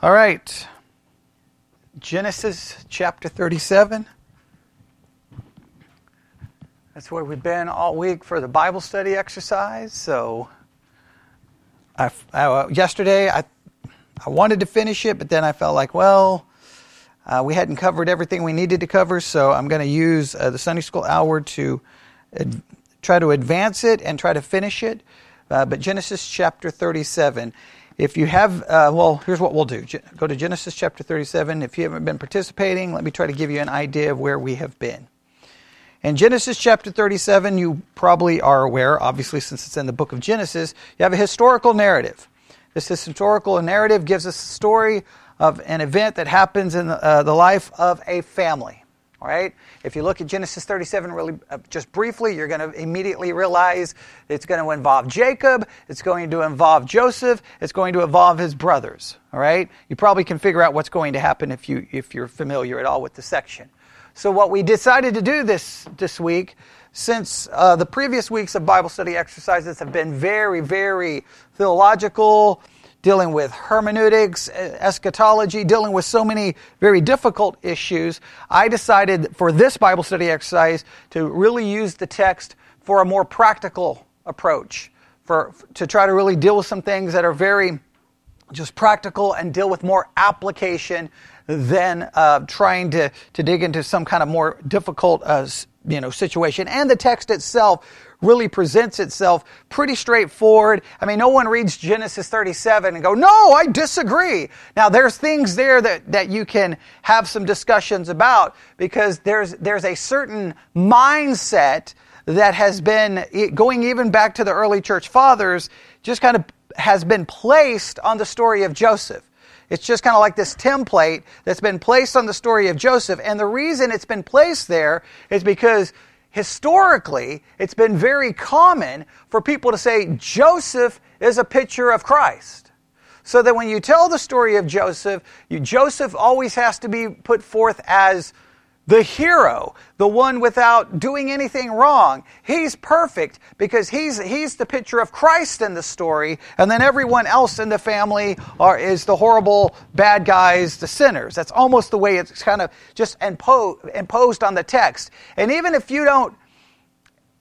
All right. Genesis chapter 37. That's where we've been all week for the Bible study exercise. So, I, I, yesterday I, I wanted to finish it, but then I felt like, well, uh, we hadn't covered everything we needed to cover, so I'm going to use uh, the Sunday school hour to ad- try to advance it and try to finish it. Uh, but Genesis chapter 37. If you have, uh, well, here's what we'll do. Go to Genesis chapter 37. If you haven't been participating, let me try to give you an idea of where we have been. In Genesis chapter 37, you probably are aware, obviously, since it's in the book of Genesis, you have a historical narrative. This historical narrative gives us a story of an event that happens in the, uh, the life of a family. All right? If you look at Genesis 37 really uh, just briefly, you're going to immediately realize it's going to involve Jacob, it's going to involve Joseph, it's going to involve his brothers. All right? You probably can figure out what's going to happen if you if you're familiar at all with the section. So what we decided to do this this week since uh, the previous weeks of Bible study exercises have been very, very theological, dealing with hermeneutics, eschatology, dealing with so many very difficult issues, I decided for this Bible study exercise to really use the text for a more practical approach, for, to try to really deal with some things that are very just practical and deal with more application than uh, trying to, to dig into some kind of more difficult uh, you know, situation. And the text itself really presents itself pretty straightforward. I mean, no one reads Genesis 37 and go, no, I disagree. Now, there's things there that, that you can have some discussions about because there's, there's a certain mindset that has been going even back to the early church fathers, just kind of has been placed on the story of Joseph. It's just kind of like this template that's been placed on the story of Joseph. And the reason it's been placed there is because historically, it's been very common for people to say Joseph is a picture of Christ. So that when you tell the story of Joseph, you, Joseph always has to be put forth as the hero, the one without doing anything wrong. He's perfect because he's, he's the picture of Christ in the story, and then everyone else in the family are, is the horrible bad guys, the sinners. That's almost the way it's kind of just impo- imposed on the text. And even if you don't,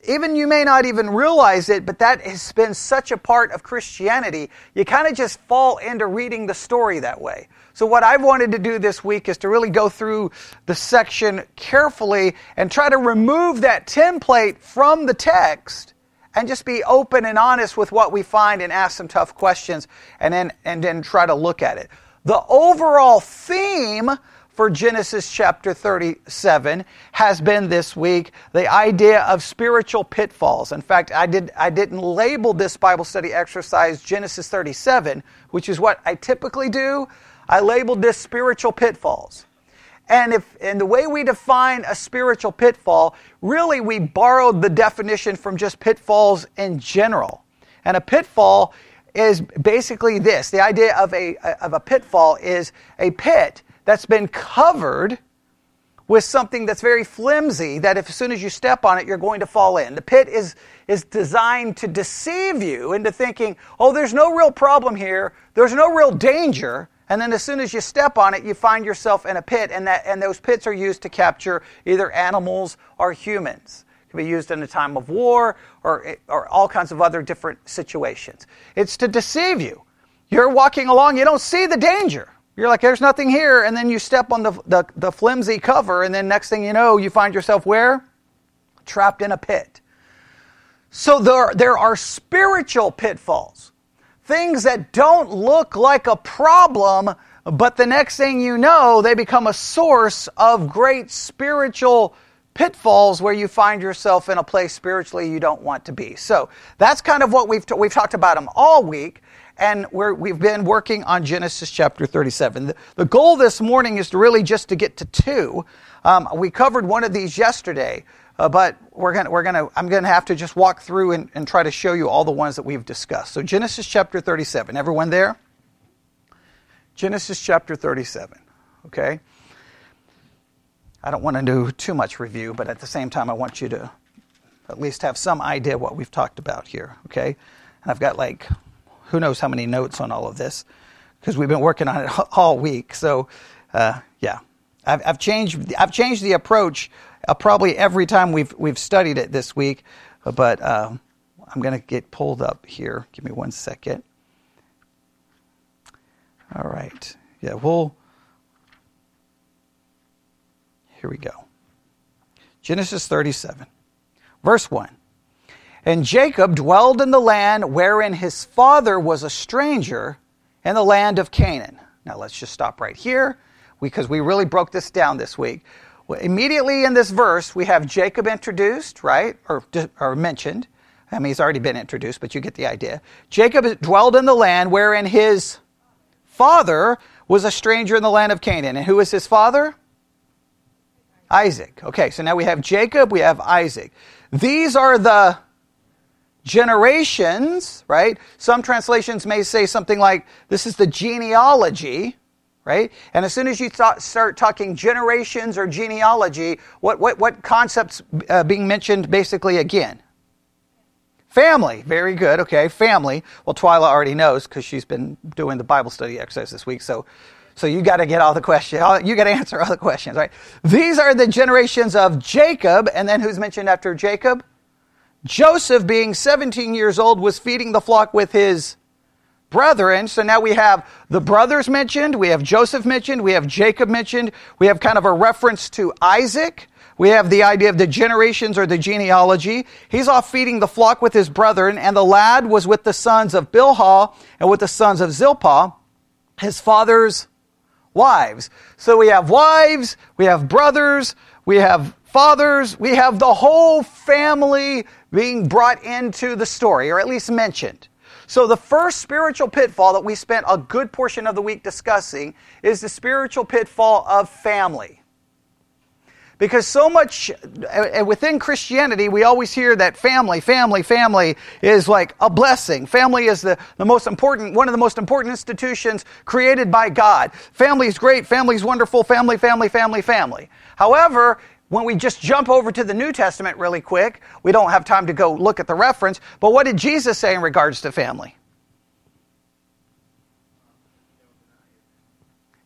even you may not even realize it, but that has been such a part of Christianity, you kind of just fall into reading the story that way. So, what I've wanted to do this week is to really go through the section carefully and try to remove that template from the text and just be open and honest with what we find and ask some tough questions and then, and then try to look at it. The overall theme for Genesis chapter 37 has been this week the idea of spiritual pitfalls. In fact, I, did, I didn't label this Bible study exercise Genesis 37, which is what I typically do. I labeled this spiritual pitfalls. And if and the way we define a spiritual pitfall, really we borrowed the definition from just pitfalls in general. And a pitfall is basically this. The idea of a of a pitfall is a pit that's been covered with something that's very flimsy that if as soon as you step on it you're going to fall in. The pit is is designed to deceive you into thinking, "Oh, there's no real problem here. There's no real danger." And then as soon as you step on it, you find yourself in a pit, and, that, and those pits are used to capture either animals or humans. It can be used in a time of war or, or all kinds of other different situations. It's to deceive you. You're walking along, you don't see the danger. You're like, there's nothing here, and then you step on the, the, the flimsy cover, and then next thing you know, you find yourself where? Trapped in a pit. So there, there are spiritual pitfalls things that don't look like a problem, but the next thing you know, they become a source of great spiritual pitfalls where you find yourself in a place spiritually you don't want to be. So that's kind of what we've t- we've talked about them all week, and we have been working on Genesis chapter 37. The, the, goal this morning is to really just to get to two. Um, we covered one of these yesterday. Uh, but we're gonna, we're gonna, I'm going to have to just walk through and, and try to show you all the ones that we've discussed. So, Genesis chapter 37. Everyone there? Genesis chapter 37. Okay? I don't want to do too much review, but at the same time, I want you to at least have some idea what we've talked about here. Okay? And I've got like, who knows how many notes on all of this. because we've been working on it all week. So, uh, yeah, I've, I've, changed. I've changed the approach uh, probably every time we've we've studied it this week. But uh, I'm going to get pulled up here. Give me one second. All right. Yeah, we'll. Here we go. Genesis 37, verse 1. And Jacob dwelled in the land wherein his father was a stranger in the land of Canaan. Now let's just stop right here because we really broke this down this week. Immediately in this verse, we have Jacob introduced, right? Or, or mentioned. I mean, he's already been introduced, but you get the idea. Jacob dwelled in the land wherein his father was a stranger in the land of Canaan. And who was his father? Isaac. Okay, so now we have Jacob, we have Isaac. These are the generations, right? Some translations may say something like, this is the genealogy, right? And as soon as you start talking generations or genealogy, what, what, what concepts uh, being mentioned basically again? Family, very good. Okay, family. Well, Twyla already knows because she's been doing the Bible study exercise this week. So, so you got to get all the questions. You got to answer all the questions, right? These are the generations of Jacob, and then who's mentioned after Jacob? Joseph, being 17 years old, was feeding the flock with his brethren. So now we have the brothers mentioned, we have Joseph mentioned, we have Jacob mentioned, we have kind of a reference to Isaac. We have the idea of the generations or the genealogy. He's off feeding the flock with his brethren, and the lad was with the sons of Bilhah and with the sons of Zilpah, his father's wives. So we have wives, we have brothers, we have fathers, we have the whole family being brought into the story, or at least mentioned. So, the first spiritual pitfall that we spent a good portion of the week discussing is the spiritual pitfall of family. Because so much uh, within Christianity, we always hear that family, family, family is like a blessing. Family is the, the most important, one of the most important institutions created by God. Family is great, family is wonderful, family, family, family, family. However, when we just jump over to the New Testament really quick, we don't have time to go look at the reference, but what did Jesus say in regards to family?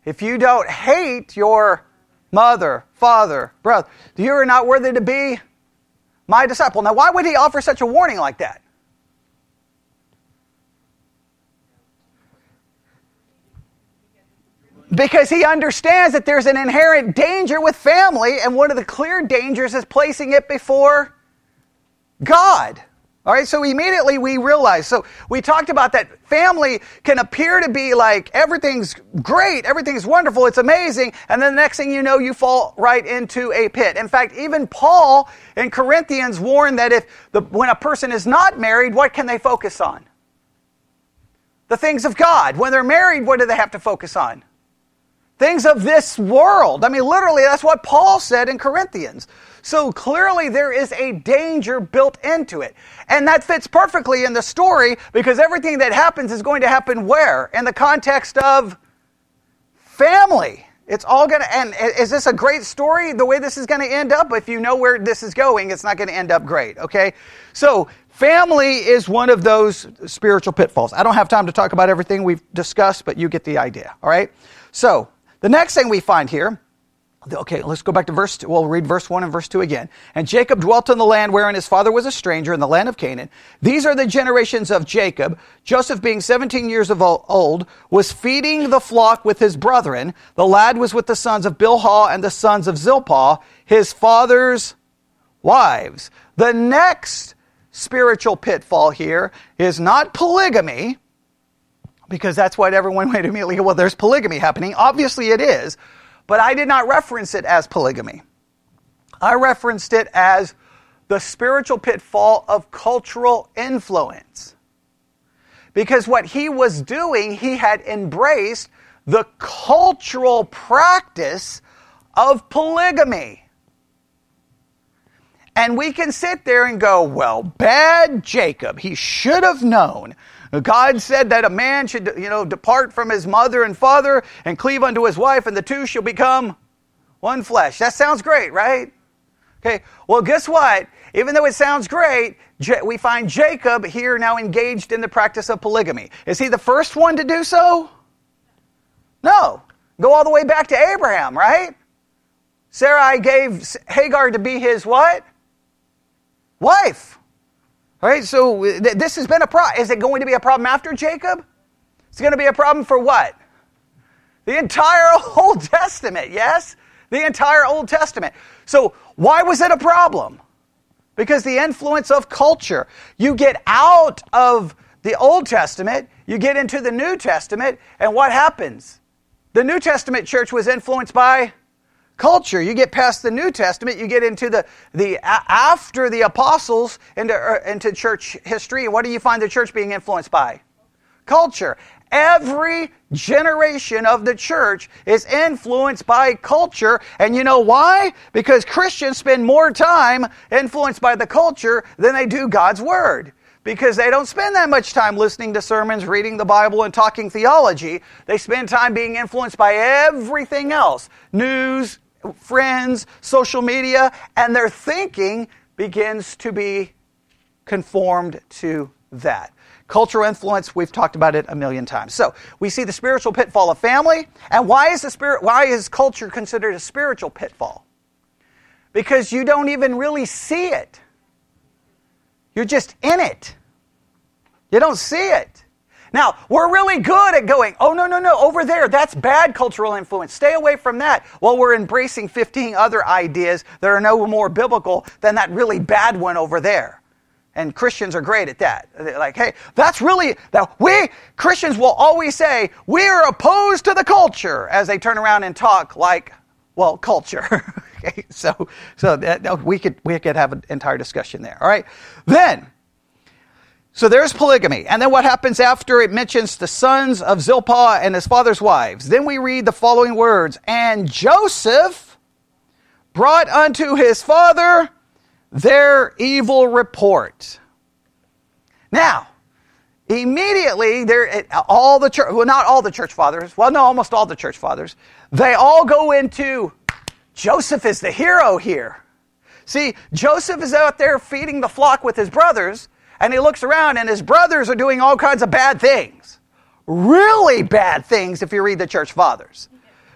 If you don't hate your mother, father, brother, you are not worthy to be my disciple. Now, why would he offer such a warning like that? Because he understands that there's an inherent danger with family, and one of the clear dangers is placing it before God. All right, so immediately we realize. So we talked about that family can appear to be like everything's great, everything's wonderful, it's amazing, and then the next thing you know, you fall right into a pit. In fact, even Paul in Corinthians warned that if the, when a person is not married, what can they focus on? The things of God. When they're married, what do they have to focus on? Things of this world. I mean, literally, that's what Paul said in Corinthians. So clearly, there is a danger built into it. And that fits perfectly in the story because everything that happens is going to happen where? In the context of family. It's all going to end. Is this a great story, the way this is going to end up? If you know where this is going, it's not going to end up great, okay? So, family is one of those spiritual pitfalls. I don't have time to talk about everything we've discussed, but you get the idea, all right? So, the next thing we find here, okay, let's go back to verse 2. We'll read verse 1 and verse 2 again. And Jacob dwelt in the land wherein his father was a stranger in the land of Canaan. These are the generations of Jacob. Joseph, being 17 years of old, was feeding the flock with his brethren. The lad was with the sons of Bilhah and the sons of Zilpah, his father's wives. The next spiritual pitfall here is not polygamy, because that's what everyone went immediately, well, there's polygamy happening. Obviously it is, but I did not reference it as polygamy. I referenced it as the spiritual pitfall of cultural influence. Because what he was doing, he had embraced the cultural practice of polygamy. And we can sit there and go, well, bad Jacob. He should have known God said that a man should, you know, depart from his mother and father and cleave unto his wife, and the two shall become one flesh. That sounds great, right? Okay, well, guess what? Even though it sounds great, we find Jacob here now engaged in the practice of polygamy. Is he the first one to do so? No. Go all the way back to Abraham, right? Sarai gave Hagar to be his what? Wife. All right, so uh, th- this has been a problem. Is it going to be a problem after Jacob? It's going to be a problem for what? The entire Old Testament, yes? The entire Old Testament. So, why was it a problem? Because the influence of culture. You get out of the Old Testament, you get into the New Testament, and what happens? The New Testament church was influenced by culture. You get past the New Testament, you get into the, the after the apostles into, uh, into church history. What do you find the church being influenced by? Culture. Every generation of the church is influenced by culture. And you know why? Because Christians spend more time influenced by the culture than they do God's Word. Because they don't spend that much time listening to sermons, reading the Bible, and talking theology. They spend time being influenced by everything else news, friends, social media, and their thinking begins to be conformed to that. Cultural influence, we've talked about it a million times. So we see the spiritual pitfall of family. And why is the spirit why is culture considered a spiritual pitfall? Because you don't even really see it. You're just in it. You don't see it. Now, we're really good at going, oh, no, no, no, over there, that's bad cultural influence. Stay away from that. While we're embracing 15 other ideas that are no more biblical than that really bad one over there. And Christians are great at that. They're like, hey, that's really that we Christians will always say we're opposed to the culture as they turn around and talk like, well, culture. okay, so so that, we could we could have an entire discussion there. All right, then. So there's polygamy. And then what happens after it mentions the sons of Zilpah and his father's wives? Then we read the following words And Joseph brought unto his father their evil report. Now, immediately, there all the church, well, not all the church fathers, well, no, almost all the church fathers, they all go into Joseph is the hero here. See, Joseph is out there feeding the flock with his brothers, and he looks around, and his brothers are doing all kinds of bad things. Really bad things if you read the church fathers.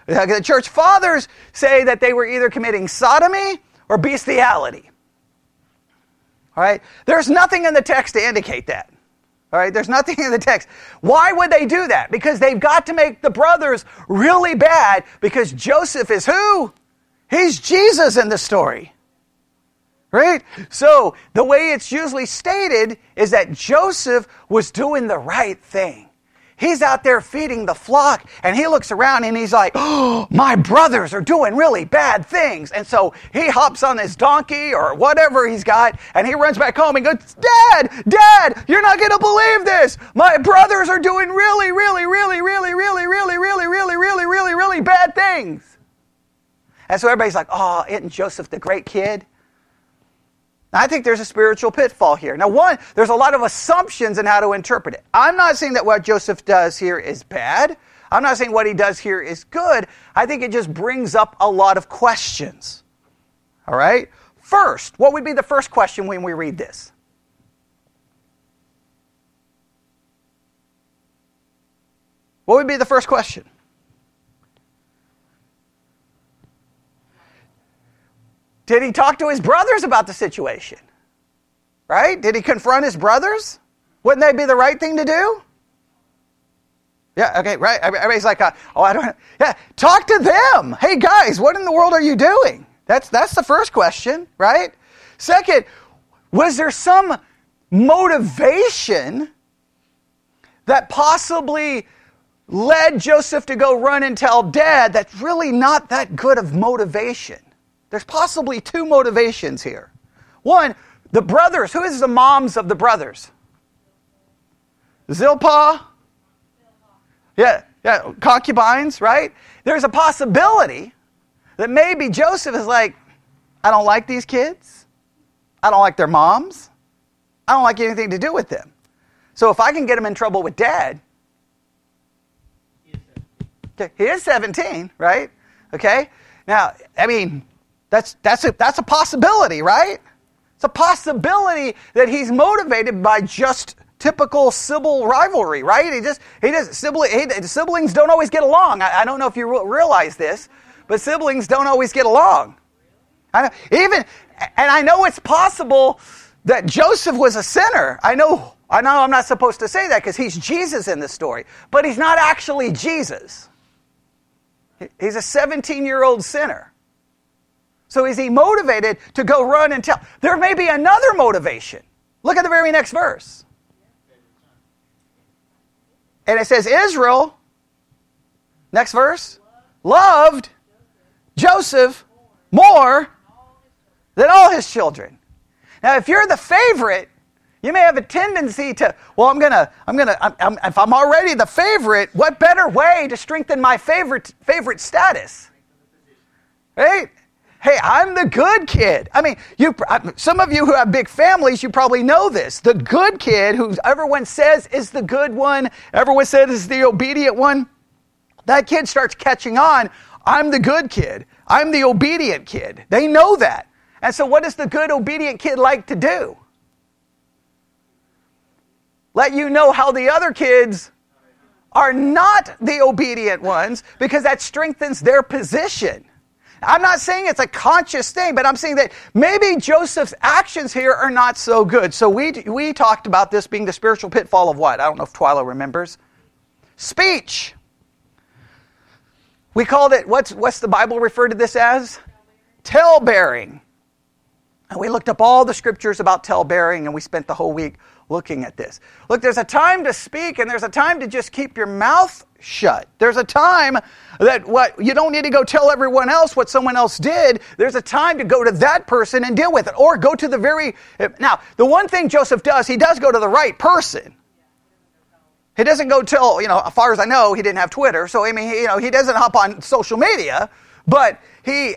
The church fathers say that they were either committing sodomy or bestiality. All right? There's nothing in the text to indicate that. All right? There's nothing in the text. Why would they do that? Because they've got to make the brothers really bad because Joseph is who? He's Jesus in the story. Right? So, the way it's usually stated is that Joseph was doing the right thing. He's out there feeding the flock and he looks around and he's like, Oh, my brothers are doing really bad things. And so he hops on his donkey or whatever he's got and he runs back home and goes, Dad, Dad, you're not going to believe this. My brothers are doing really, really, really, really, really, really, really, really, really, really, really bad things. And so everybody's like, Oh, isn't Joseph the great kid? I think there's a spiritual pitfall here. Now, one, there's a lot of assumptions in how to interpret it. I'm not saying that what Joseph does here is bad. I'm not saying what he does here is good. I think it just brings up a lot of questions. All right? First, what would be the first question when we read this? What would be the first question? Did he talk to his brothers about the situation? Right? Did he confront his brothers? Wouldn't that be the right thing to do? Yeah, okay, right. Everybody's like, uh, oh, I don't. Yeah, talk to them. Hey, guys, what in the world are you doing? That's that's the first question, right? Second, was there some motivation that possibly led Joseph to go run and tell dad? That's really not that good of motivation. There's possibly two motivations here. One, the brothers. Who is the moms of the brothers? Zilpah? Yeah, yeah, concubines, right? There's a possibility that maybe Joseph is like, I don't like these kids. I don't like their moms. I don't like anything to do with them. So if I can get them in trouble with dad, okay, he is 17, right? Okay? Now, I mean, that's, that's, a, that's a possibility, right? It's a possibility that he's motivated by just typical sibling rivalry, right? He just he just sibling, he, siblings don't always get along. I, I don't know if you realize this, but siblings don't always get along. I know, even and I know it's possible that Joseph was a sinner. I know I know I'm not supposed to say that because he's Jesus in the story, but he's not actually Jesus. He's a 17 year old sinner. So is he motivated to go run and tell? There may be another motivation. Look at the very next verse. And it says, Israel, next verse, loved Joseph more than all his children. Now, if you're the favorite, you may have a tendency to, well, I'm gonna, I'm gonna, if I'm already the favorite, what better way to strengthen my favorite favorite status? Right? Hey, I'm the good kid. I mean, you, some of you who have big families, you probably know this. The good kid, who everyone says is the good one, everyone says is the obedient one, that kid starts catching on. I'm the good kid. I'm the obedient kid. They know that. And so, what does the good, obedient kid like to do? Let you know how the other kids are not the obedient ones because that strengthens their position. I'm not saying it's a conscious thing, but I'm saying that maybe Joseph's actions here are not so good. So we, we talked about this being the spiritual pitfall of what? I don't know if Twyla remembers. Speech. We called it, what's, what's the Bible referred to this as? Tale bearing. And we looked up all the scriptures about tale bearing, and we spent the whole week looking at this. Look, there's a time to speak, and there's a time to just keep your mouth shut. There's a time that what you don't need to go tell everyone else what someone else did. There's a time to go to that person and deal with it, or go to the very. Now, the one thing Joseph does, he does go to the right person. He doesn't go tell, you know, as far as I know, he didn't have Twitter, so I mean, he, you know, he doesn't hop on social media, but he,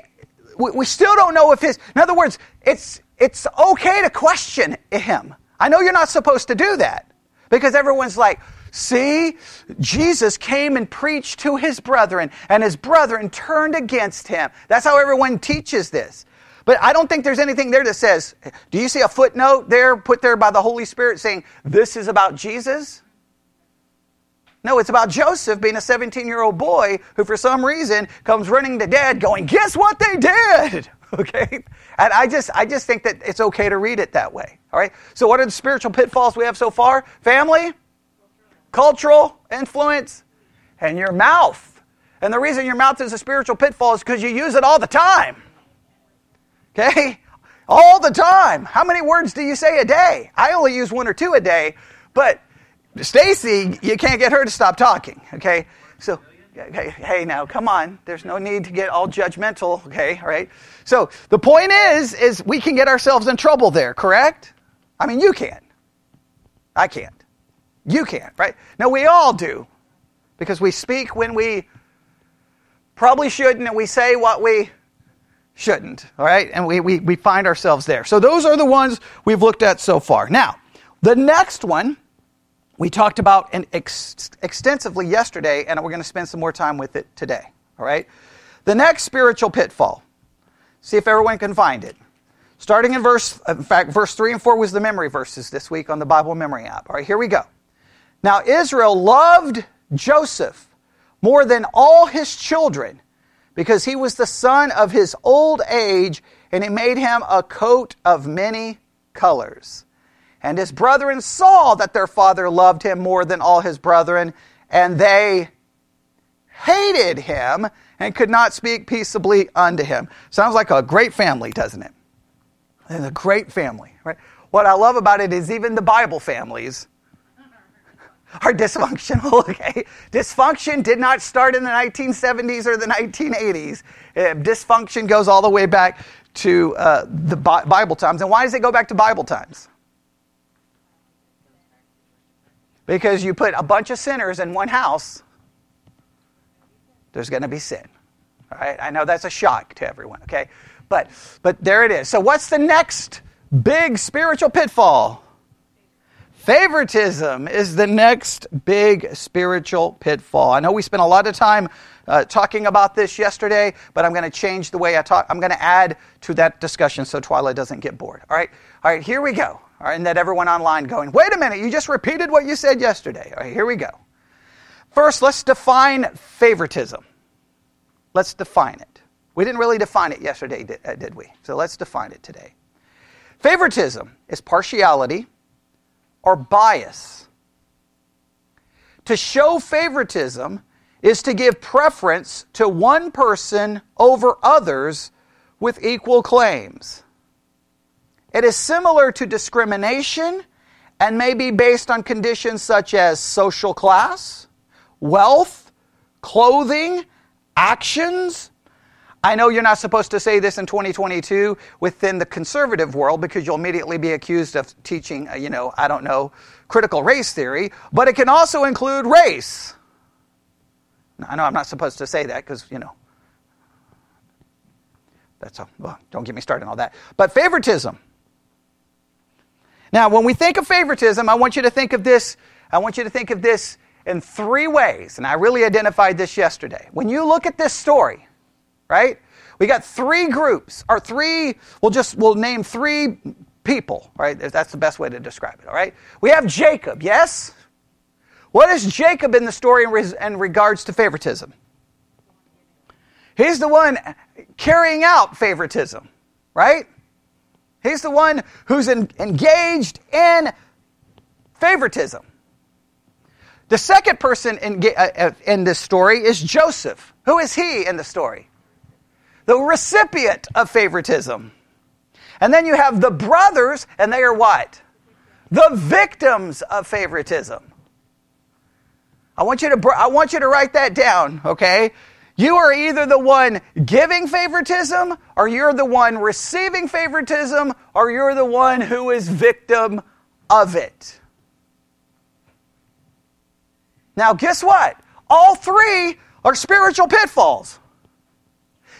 we, we still don't know if his, in other words, it's, it's okay to question him. I know you're not supposed to do that because everyone's like, See, Jesus came and preached to his brethren, and his brethren turned against him. That's how everyone teaches this. But I don't think there's anything there that says, do you see a footnote there put there by the Holy Spirit saying, this is about Jesus? No, it's about Joseph being a 17 year old boy who, for some reason, comes running to dad going, Guess what they did? Okay? And I just, I just think that it's okay to read it that way. All right? So, what are the spiritual pitfalls we have so far? Family, cultural influence, and your mouth. And the reason your mouth is a spiritual pitfall is because you use it all the time. Okay? All the time. How many words do you say a day? I only use one or two a day, but Stacy, you can't get her to stop talking. Okay? So, hey, hey, now, come on. There's no need to get all judgmental. Okay? All right? So, the point is, is we can get ourselves in trouble there, correct? I mean, you can. I can't. You can't, right? No, we all do. Because we speak when we probably shouldn't, and we say what we shouldn't, all right? And we, we, we find ourselves there. So those are the ones we've looked at so far. Now, the next one we talked about ex- extensively yesterday, and we're going to spend some more time with it today, all right? The next spiritual pitfall. See if everyone can find it. Starting in verse, in fact, verse 3 and 4 was the memory verses this week on the Bible Memory app. All right, here we go. Now, Israel loved Joseph more than all his children because he was the son of his old age, and he made him a coat of many colors. And his brethren saw that their father loved him more than all his brethren, and they hated him and could not speak peaceably unto him. Sounds like a great family, doesn't it? And a great family, right? What I love about it is even the Bible families are dysfunctional, okay? Dysfunction did not start in the 1970s or the 1980s. Uh, dysfunction goes all the way back to uh, the Bible times. And why does it go back to Bible times? Because you put a bunch of sinners in one house, there's going to be sin. All right? I know that's a shock to everyone, okay? But, but there it is. So, what's the next big spiritual pitfall? Favoritism is the next big spiritual pitfall. I know we spent a lot of time uh, talking about this yesterday, but I'm going to change the way I talk. I'm going to add to that discussion so Twyla doesn't get bored. All right, all right, here we go. All right, and that everyone online going, wait a minute, you just repeated what you said yesterday. All right, here we go. First, let's define favoritism. Let's define it. We didn't really define it yesterday, uh, did we? So let's define it today. Favoritism is partiality or bias. To show favoritism is to give preference to one person over others with equal claims. It is similar to discrimination and may be based on conditions such as social class, wealth, clothing, actions. I know you're not supposed to say this in 2022 within the conservative world because you'll immediately be accused of teaching, uh, you know, I don't know, critical race theory, but it can also include race. I know I'm not supposed to say that because, you know, that's a, well, don't get me started on all that. But favoritism. Now, when we think of favoritism, I want you to think of this, I want you to think of this in three ways, and I really identified this yesterday. When you look at this story, right? We got three groups, or three, we'll just, we'll name three people, right? That's the best way to describe it, all right? We have Jacob, yes? What is Jacob in the story in regards to favoritism? He's the one carrying out favoritism, right? He's the one who's in, engaged in favoritism. The second person in, uh, uh, in this story is Joseph. Who is he in the story? The recipient of favoritism. And then you have the brothers, and they are what? The victims of favoritism. I want you to, I want you to write that down, okay? You are either the one giving favoritism, or you're the one receiving favoritism, or you're the one who is victim of it. Now, guess what? All three are spiritual pitfalls.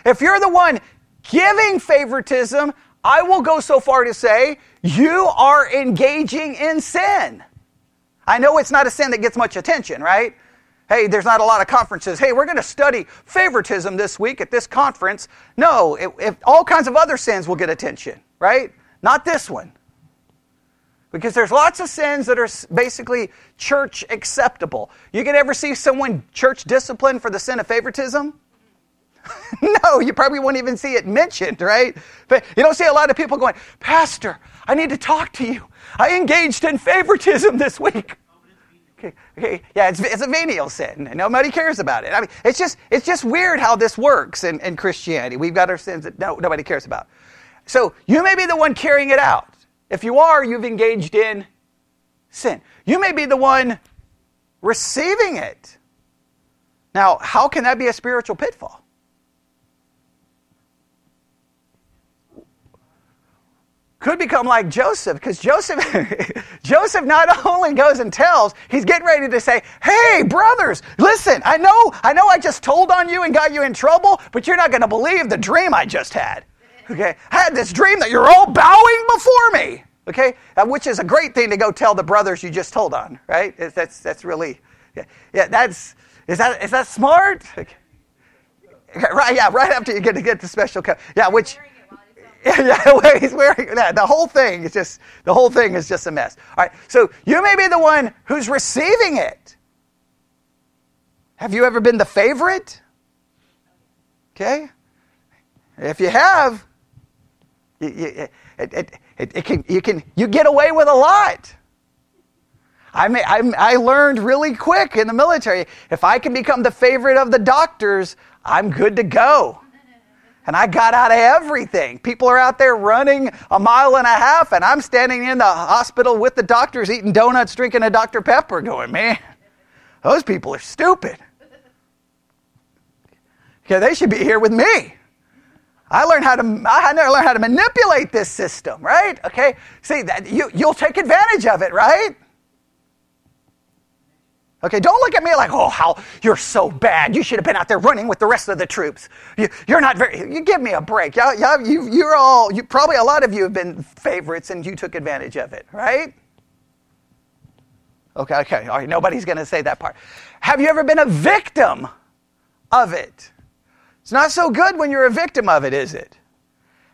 If you're the one giving favoritism, I will go so far to say you are engaging in sin. I know it's not a sin that gets much attention, right? Hey, there's not a lot of conferences. Hey, we're going to study favoritism this week at this conference. No, it, it, all kinds of other sins will get attention, right? Not this one. Because there's lots of sins that are basically church acceptable. You can ever see someone church disciplined for the sin of favoritism? no, you probably won't even see it mentioned, right? But you don't see a lot of people going, Pastor, I need to talk to you. I engaged in favoritism this week. Okay, okay, yeah, it's, it's a venial sin, and nobody cares about it. I mean, it's just it's just weird how this works in, in Christianity. We've got our sins that no, nobody cares about. So you may be the one carrying it out. If you are, you've engaged in sin. You may be the one receiving it. Now, how can that be a spiritual pitfall? Could become like Joseph, because Joseph, Joseph not only goes and tells, he's getting ready to say, "Hey, brothers, listen! I know, I know, I just told on you and got you in trouble, but you're not going to believe the dream I just had." Okay? I had this dream that you're all bowing before me. Okay? Uh, which is a great thing to go tell the brothers you just told on, right? That's, that's really, yeah, yeah that's, is that, is that smart? Okay. Right, yeah, right after you get to get the special cup. Yeah, which, yeah, he's wearing that. The whole thing is just, the whole thing is just a mess. All right, so you may be the one who's receiving it. Have you ever been the favorite? Okay? If you have, you, you, it, it, it, it, can, you, can, you get away with a lot. I, may, I, I learned really quick in the military if I can become the favorite of the doctors, I'm good to go. And I got out of everything. People are out there running a mile and a half, and I'm standing in the hospital with the doctors eating donuts, drinking a Dr. Pepper, going, man, those people are stupid. Yeah, they should be here with me. I learned how to I never learned how to manipulate this system, right? Okay. See that you you'll take advantage of it, right? Okay, don't look at me like, oh, how you're so bad. You should have been out there running with the rest of the troops. You, are not very. You give me a break. Y'all, y'all, you, you're all. You probably a lot of you have been favorites, and you took advantage of it, right? Okay, okay. All right. Nobody's going to say that part. Have you ever been a victim of it? It's not so good when you're a victim of it, is it?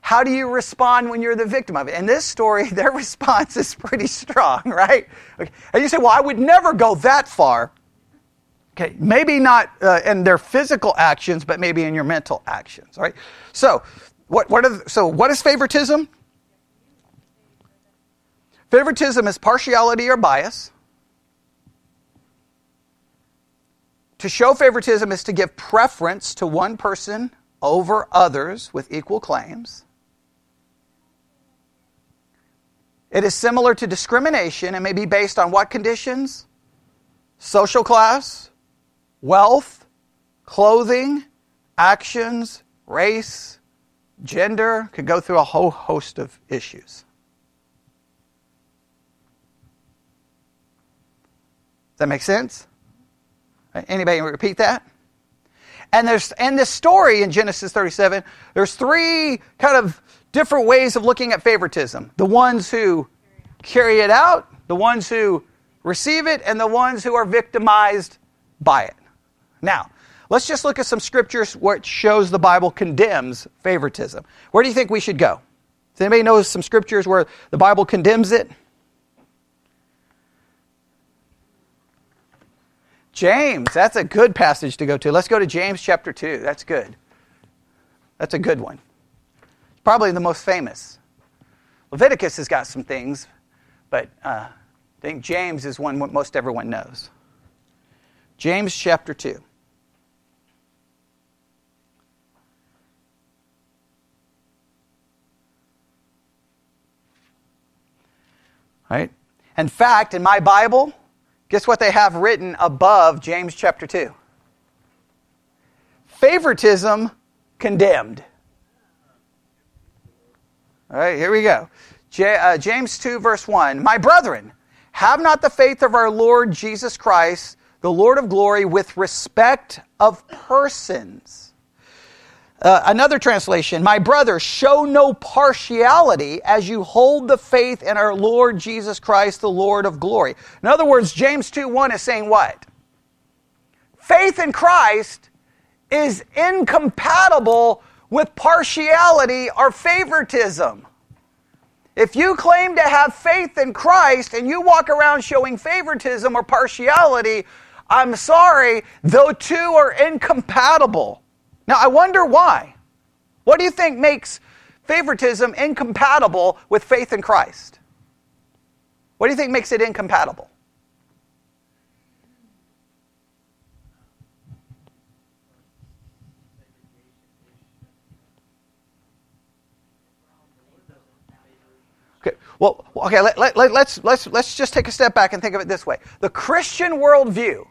How do you respond when you're the victim of it? In this story, their response is pretty strong, right? Okay. And you say, well, I would never go that far. Okay, maybe not uh, in their physical actions, but maybe in your mental actions, right? So, what, what are the, so what is favoritism? Favoritism is partiality or bias. To show favoritism is to give preference to one person over others with equal claims. It is similar to discrimination and may be based on what conditions? Social class, wealth, clothing, actions, race, gender. Could go through a whole host of issues. Does that make sense? Anybody repeat that? And there's in this story in Genesis 37, there's three kind of different ways of looking at favoritism. The ones who carry it out, the ones who receive it, and the ones who are victimized by it. Now, let's just look at some scriptures which shows the Bible condemns favoritism. Where do you think we should go? Does anybody know some scriptures where the Bible condemns it? James, that's a good passage to go to. Let's go to James chapter 2. That's good. That's a good one. Probably the most famous. Leviticus has got some things, but uh, I think James is one what most everyone knows. James chapter 2. Right? In fact, in my Bible, Guess what they have written above James chapter 2? Favoritism condemned. All right, here we go. J- uh, James 2, verse 1. My brethren, have not the faith of our Lord Jesus Christ, the Lord of glory, with respect of persons uh, another translation, my brother, show no partiality as you hold the faith in our Lord Jesus Christ, the Lord of glory. In other words, James 2 1 is saying what? Faith in Christ is incompatible with partiality or favoritism. If you claim to have faith in Christ and you walk around showing favoritism or partiality, I'm sorry, the two are incompatible. Now, I wonder why. What do you think makes favoritism incompatible with faith in Christ? What do you think makes it incompatible? Okay, well, okay, let, let, let, let's, let's, let's just take a step back and think of it this way. The Christian worldview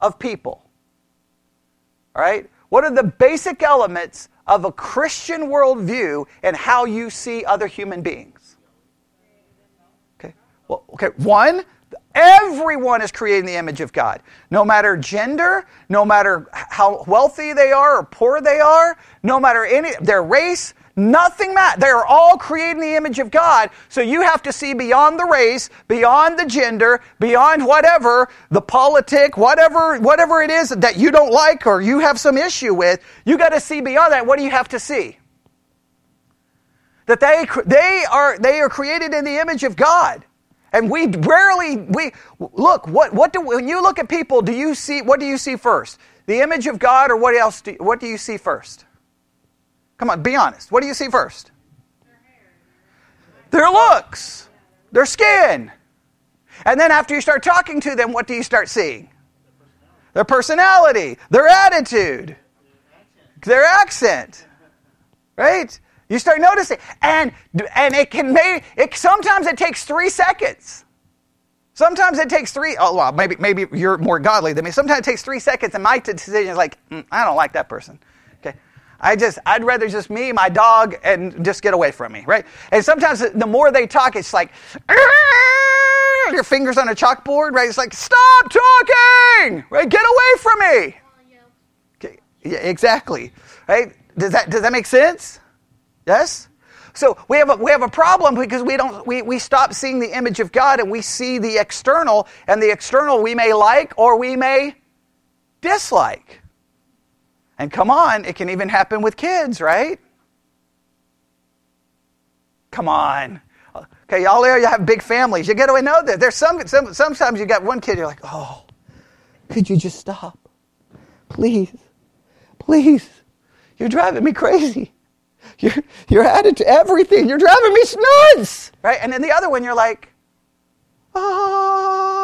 of people, all right, what are the basic elements of a Christian worldview and how you see other human beings? Okay. Well, okay. One, everyone is created in the image of God. No matter gender, no matter how wealthy they are or poor they are, no matter any their race, Nothing matters. They are all created in the image of God. So you have to see beyond the race, beyond the gender, beyond whatever, the politic, whatever, whatever it is that you don't like or you have some issue with. You got to see beyond that. What do you have to see? That they, they are, they are created in the image of God. And we rarely, we, look, what, what do, when you look at people, do you see, what do you see first? The image of God or what else, do, what do you see first? Come on, be honest. What do you see first? Their looks, their skin. And then after you start talking to them, what do you start seeing? Their personality, their attitude, their accent. Right? You start noticing. And and it can make it sometimes it takes three seconds. Sometimes it takes three. Oh well, maybe maybe you're more godly than me. Sometimes it takes three seconds, and my decision is like, mm, I don't like that person. I just, I'd rather just me, my dog, and just get away from me, right? And sometimes the more they talk, it's like, your fingers on a chalkboard, right? It's like, stop talking, right? Get away from me. Okay. Yeah, exactly, right? Does that, does that make sense? Yes? So we have a, we have a problem because we don't we, we stop seeing the image of God and we see the external and the external we may like or we may dislike. And come on, it can even happen with kids, right? Come on. Okay, y'all there, you have big families. You get to know that. There's some, some, sometimes you got one kid, you're like, oh, could you just stop? Please, please. You're driving me crazy. You're, you're added to everything. You're driving me nuts. Right? And then the other one, you're like, oh.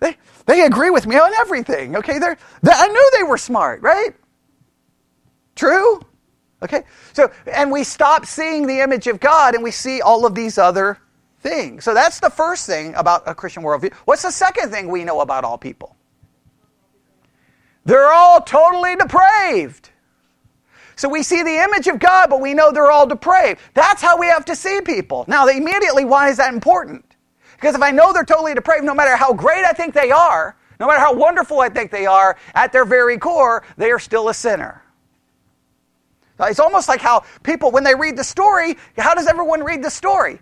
They, they agree with me on everything. Okay, they're, they, I knew they were smart, right? True? Okay? So, and we stop seeing the image of God and we see all of these other things. So that's the first thing about a Christian worldview. What's the second thing we know about all people? They're all totally depraved. So we see the image of God, but we know they're all depraved. That's how we have to see people. Now, immediately, why is that important? Because if I know they're totally depraved, no matter how great I think they are, no matter how wonderful I think they are, at their very core, they are still a sinner. It's almost like how people, when they read the story, how does everyone read the story?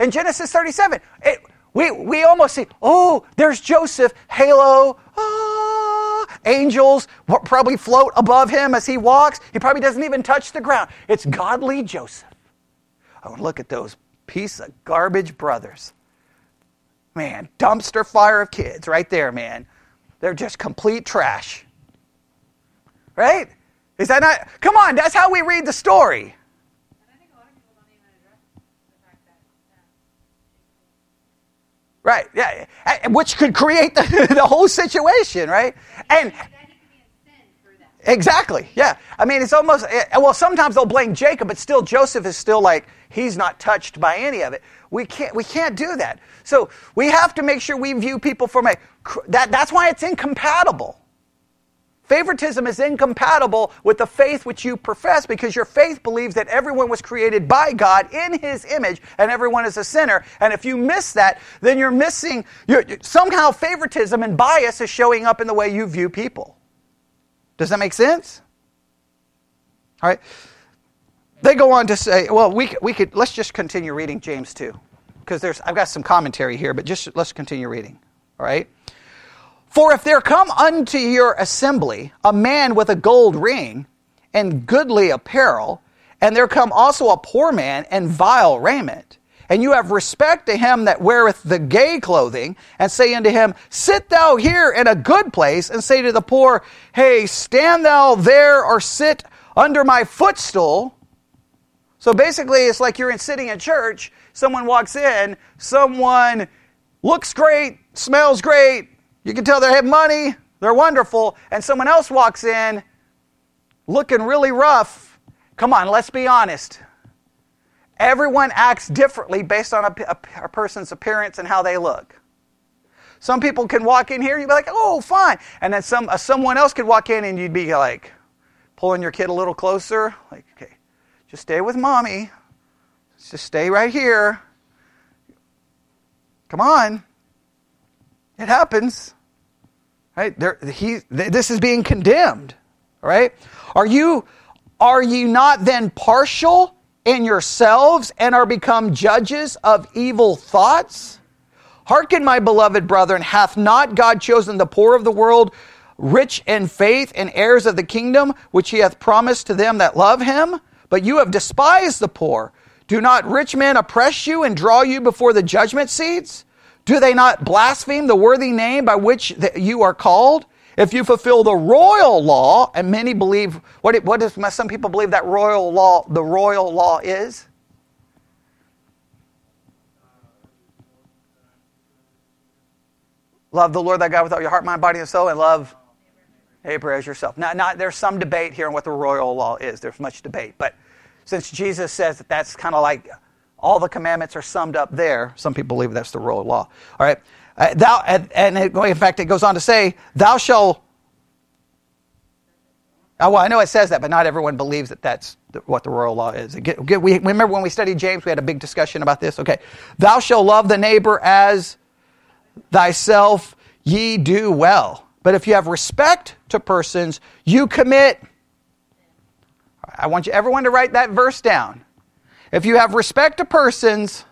in Genesis 37, it, we, we almost see, oh, there's Joseph, halo, ah, angels probably float above him as he walks. He probably doesn't even touch the ground. It's godly Joseph. Oh, look at those piece of garbage brothers. Man, dumpster fire of kids right there, man. They're just complete trash. Right? Is that not? Come on, that's how we read the story. Right, yeah, which could create the, the whole situation, right? And exactly, yeah. I mean, it's almost eh, well. Sometimes they'll blame Jacob, but still, Joseph is still like he's not touched by any of it. We can't, we can't do that. So we have to make sure we view people from a that. That's why it's incompatible. Favoritism is incompatible with the faith which you profess because your faith believes that everyone was created by God in his image and everyone is a sinner. And if you miss that, then you're missing, you're, somehow favoritism and bias is showing up in the way you view people. Does that make sense? All right. They go on to say, well, we, we could, let's just continue reading James 2 because there's, I've got some commentary here, but just let's continue reading. All right. For if there come unto your assembly a man with a gold ring and goodly apparel, and there come also a poor man and vile raiment, and you have respect to him that weareth the gay clothing, and say unto him, Sit thou here in a good place, and say to the poor, Hey, stand thou there or sit under my footstool. So basically, it's like you're in sitting in church, someone walks in, someone looks great, smells great, you can tell they have money, they're wonderful, and someone else walks in looking really rough. Come on, let's be honest. Everyone acts differently based on a, a, a person's appearance and how they look. Some people can walk in here, you'd be like, oh, fine. And then some, uh, someone else could walk in and you'd be like, pulling your kid a little closer. Like, okay, just stay with mommy. Just stay right here. Come on. It happens. Right? There, he, this is being condemned. Right? Are you, are you not then partial in yourselves and are become judges of evil thoughts? Hearken, my beloved brethren, hath not God chosen the poor of the world, rich in faith, and heirs of the kingdom, which he hath promised to them that love him? But you have despised the poor. Do not rich men oppress you and draw you before the judgment seats? Do they not blaspheme the worthy name by which you are called? If you fulfill the royal law, and many believe, what, what does some people believe that royal law, the royal law is? Love the Lord thy God with all your heart, mind, body, and soul, and love neighbor as yourself. Now, not, there's some debate here on what the royal law is. There's much debate. But since Jesus says that that's kind of like all the commandments are summed up there. Some people believe that's the royal law. All right. Uh, thou, and, and it, in fact, it goes on to say, Thou shalt. Oh, well, I know it says that, but not everyone believes that that's the, what the royal law is. Get, get, we, remember when we studied James, we had a big discussion about this? Okay. Thou shalt love the neighbor as thyself, ye do well. But if you have respect to persons, you commit. I want you, everyone to write that verse down. If you have respect to persons,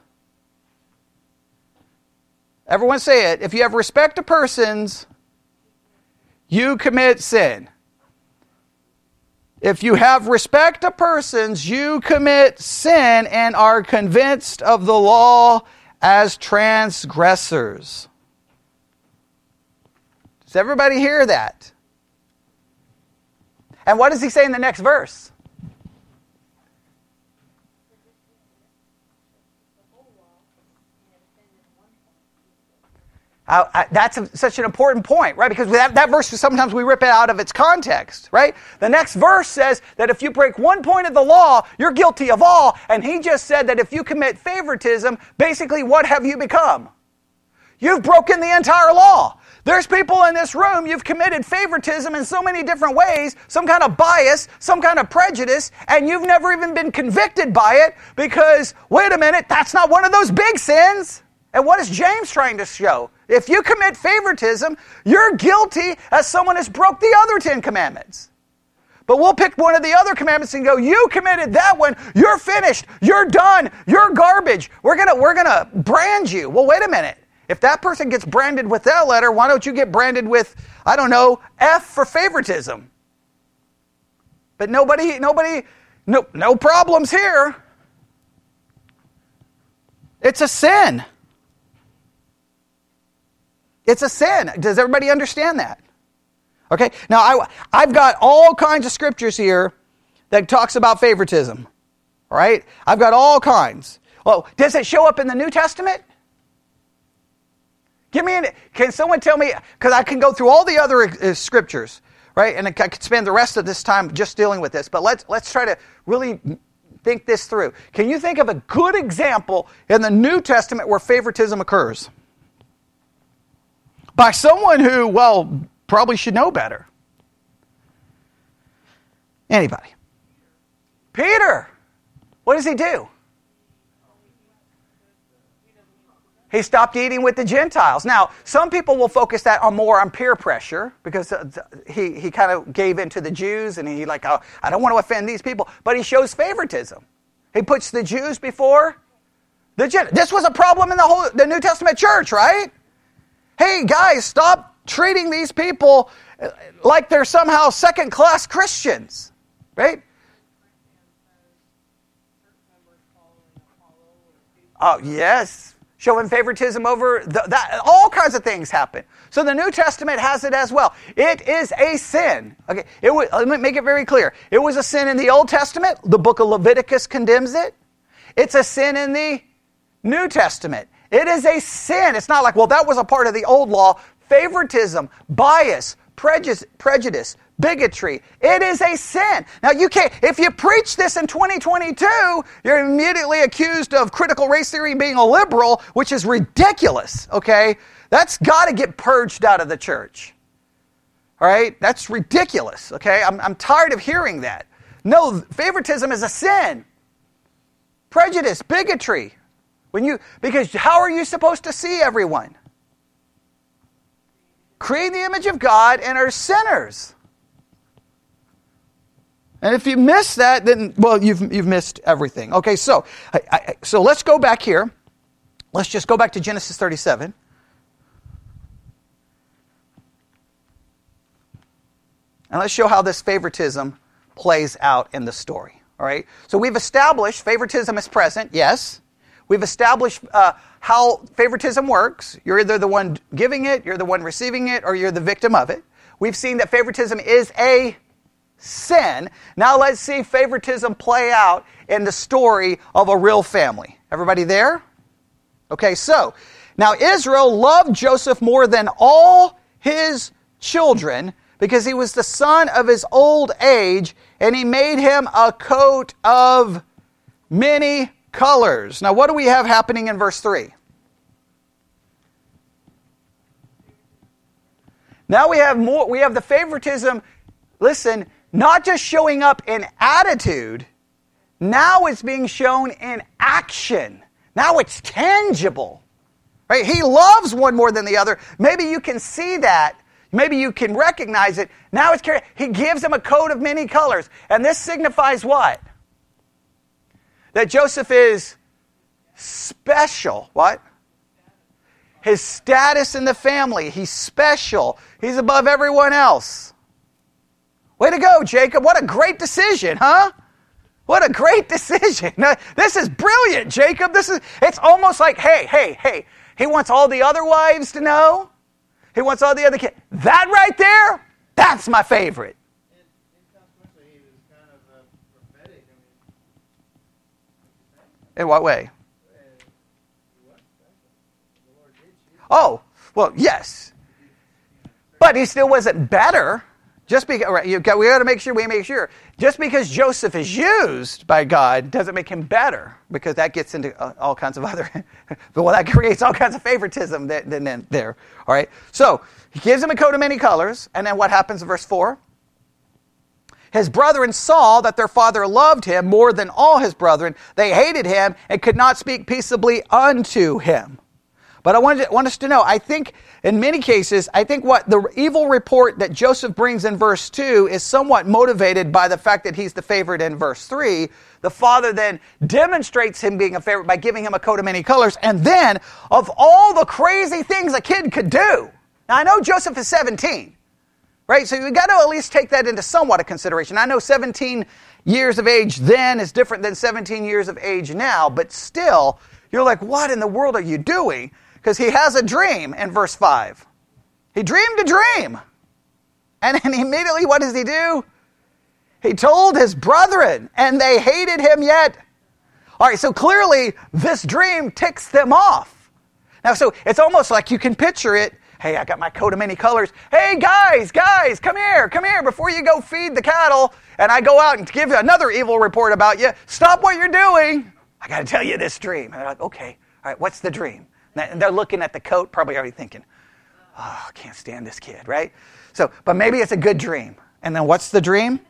everyone say it. If you have respect to persons, you commit sin. If you have respect to persons, you commit sin and are convinced of the law as transgressors. Does everybody hear that? And what does he say in the next verse? Uh, I, that's a, such an important point, right? Because that, that verse, sometimes we rip it out of its context, right? The next verse says that if you break one point of the law, you're guilty of all. And he just said that if you commit favoritism, basically, what have you become? You've broken the entire law. There's people in this room, you've committed favoritism in so many different ways, some kind of bias, some kind of prejudice, and you've never even been convicted by it because, wait a minute, that's not one of those big sins. And what is James trying to show? If you commit favoritism, you're guilty as someone has broke the other 10 commandments. But we'll pick one of the other commandments and go, you committed that one, you're finished, you're done, you're garbage. We're gonna, we're gonna brand you. Well, wait a minute. If that person gets branded with that letter, why don't you get branded with, I don't know, F for favoritism? But nobody, nobody, no, no problems here. It's a sin. It's a sin. Does everybody understand that? Okay. Now I, I've got all kinds of scriptures here that talks about favoritism. All right. I've got all kinds. Well, does it show up in the New Testament? Give me an. Can someone tell me? Because I can go through all the other uh, scriptures, right? And I could spend the rest of this time just dealing with this. But let's let's try to really think this through. Can you think of a good example in the New Testament where favoritism occurs? By someone who, well, probably should know better. Anybody? Peter. What does he do? He stopped eating with the Gentiles. Now, some people will focus that on more on peer pressure because uh, he, he kind of gave in to the Jews and he like, oh, I don't want to offend these people. But he shows favoritism. He puts the Jews before the Gentiles. This was a problem in the whole the New Testament church, right? Hey, guys, stop treating these people uh, like they're somehow second class Christians, right? Oh, yes. Showing favoritism over the, that, all kinds of things happen. So the New Testament has it as well. It is a sin. Okay, it was, let me make it very clear. It was a sin in the Old Testament. The book of Leviticus condemns it. It's a sin in the New Testament. It is a sin. It's not like, well, that was a part of the old law. Favoritism, bias, prejudice, prejudice bigotry. It is a sin. Now you can't, if you preach this in 2022, you're immediately accused of critical race theory being a liberal, which is ridiculous, okay? That's got to get purged out of the church. All right? That's ridiculous, okay? I'm, I'm tired of hearing that. No, favoritism is a sin. Prejudice, bigotry, when you, because how are you supposed to see everyone? Create the image of God and are sinners. And if you miss that, then well, you've you've missed everything. Okay, so I, I, so let's go back here. Let's just go back to Genesis 37. And let's show how this favoritism plays out in the story. All right. So we've established favoritism is present. Yes. We've established uh, how favoritism works. You're either the one giving it, you're the one receiving it, or you're the victim of it. We've seen that favoritism is a sin. Now let's see favoritism play out in the story of a real family. Everybody there? Okay, so now Israel loved Joseph more than all his children because he was the son of his old age, and he made him a coat of many colors. Now, what do we have happening in verse 3? Now we have more, we have the favoritism, listen, not just showing up in attitude, now it's being shown in action. Now it's tangible. Right? He loves one more than the other. Maybe you can see that. Maybe you can recognize it. Now it's he gives him a coat of many colors. And this signifies what? That Joseph is special. What? His status in the family. He's special. He's above everyone else. Way to go, Jacob. What a great decision, huh? What a great decision. This is brilliant, Jacob. This is it's almost like, hey, hey, hey. He wants all the other wives to know. He wants all the other kids. That right there, that's my favorite. In what way? Oh, well, yes. But he still wasn't better. Just because right, you got, we got to make sure we make sure. Just because Joseph is used by God doesn't make him better, because that gets into uh, all kinds of other. well, that creates all kinds of favoritism that, that, there. All right. So he gives him a coat of many colors, and then what happens in verse four? His brethren saw that their father loved him more than all his brethren. They hated him and could not speak peaceably unto him. But I want, want us to know, I think in many cases, I think what the evil report that Joseph brings in verse 2 is somewhat motivated by the fact that he's the favorite in verse 3. The father then demonstrates him being a favorite by giving him a coat of many colors. And then, of all the crazy things a kid could do, now I know Joseph is 17, right? So you got to at least take that into somewhat of consideration. I know 17 years of age then is different than 17 years of age now, but still, you're like, what in the world are you doing? Because he has a dream in verse 5. He dreamed a dream. And then immediately, what does he do? He told his brethren, and they hated him yet. All right, so clearly this dream ticks them off. Now, so it's almost like you can picture it. Hey, I got my coat of many colors. Hey, guys, guys, come here, come here before you go feed the cattle and I go out and give another evil report about you. Stop what you're doing. I got to tell you this dream. And they're like, okay, all right, what's the dream? And they're looking at the coat, probably already thinking, oh, I can't stand this kid, right? So, but maybe it's a good dream. And then what's the dream?